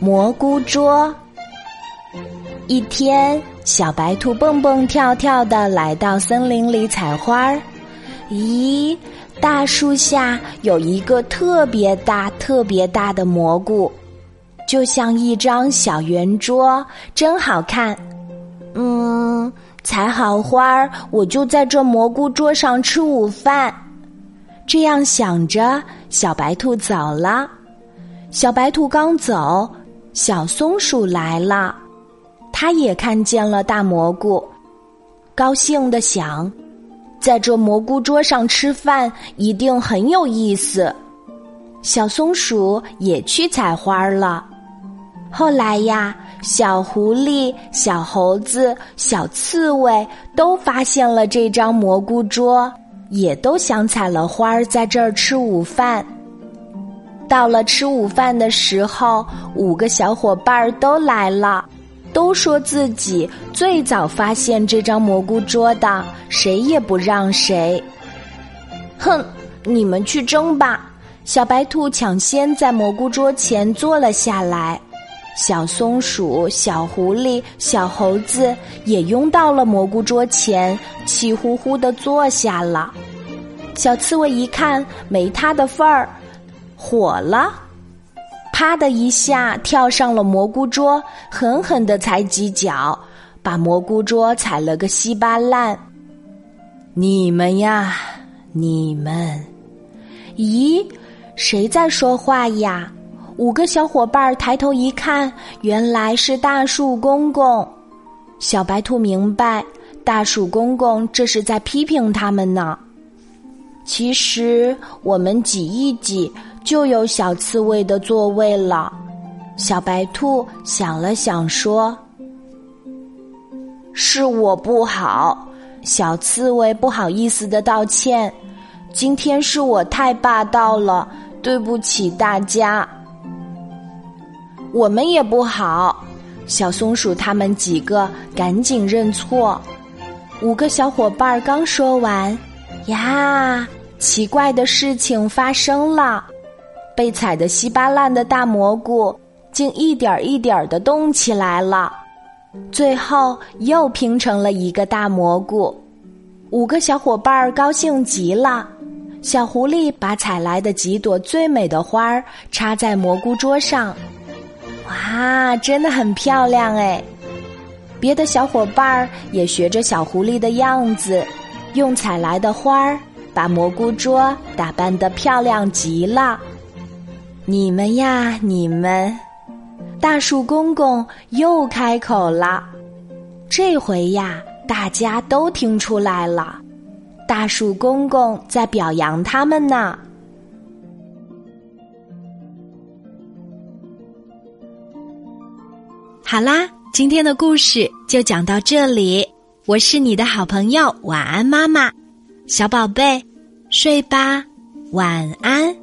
蘑菇桌。一天，小白兔蹦蹦跳跳的来到森林里采花儿。咦，大树下有一个特别大、特别大的蘑菇，就像一张小圆桌，真好看。嗯，采好花儿，我就在这蘑菇桌上吃午饭。这样想着，小白兔走了。小白兔刚走，小松鼠来了，它也看见了大蘑菇，高兴的想，在这蘑菇桌上吃饭一定很有意思。小松鼠也去采花了。后来呀，小狐狸、小猴子、小刺猬都发现了这张蘑菇桌，也都想采了花儿在这儿吃午饭。到了吃午饭的时候，五个小伙伴儿都来了，都说自己最早发现这张蘑菇桌的，谁也不让谁。哼，你们去争吧！小白兔抢先在蘑菇桌前坐了下来，小松鼠、小狐狸、小猴子也拥到了蘑菇桌前，气呼呼的坐下了。小刺猬一看，没他的份儿。火了，啪的一下跳上了蘑菇桌，狠狠的踩几脚，把蘑菇桌踩了个稀巴烂。你们呀，你们，咦，谁在说话呀？五个小伙伴抬头一看，原来是大树公公。小白兔明白，大树公公这是在批评他们呢。其实我们挤一挤。就有小刺猬的座位了。小白兔想了想，说：“是我不好。”小刺猬不好意思的道歉：“今天是我太霸道了，对不起大家。”我们也不好。小松鼠他们几个赶紧认错。五个小伙伴刚说完，呀，奇怪的事情发生了。被踩得稀巴烂的大蘑菇，竟一点一点的动起来了，最后又拼成了一个大蘑菇。五个小伙伴儿高兴极了。小狐狸把采来的几朵最美的花儿插在蘑菇桌上，哇，真的很漂亮哎！别的小伙伴儿也学着小狐狸的样子，用采来的花儿把蘑菇桌打扮得漂亮极了。你们呀，你们！大树公公又开口了。这回呀，大家都听出来了，大树公公在表扬他们呢。好啦，今天的故事就讲到这里。我是你的好朋友晚安妈妈，小宝贝，睡吧，晚安。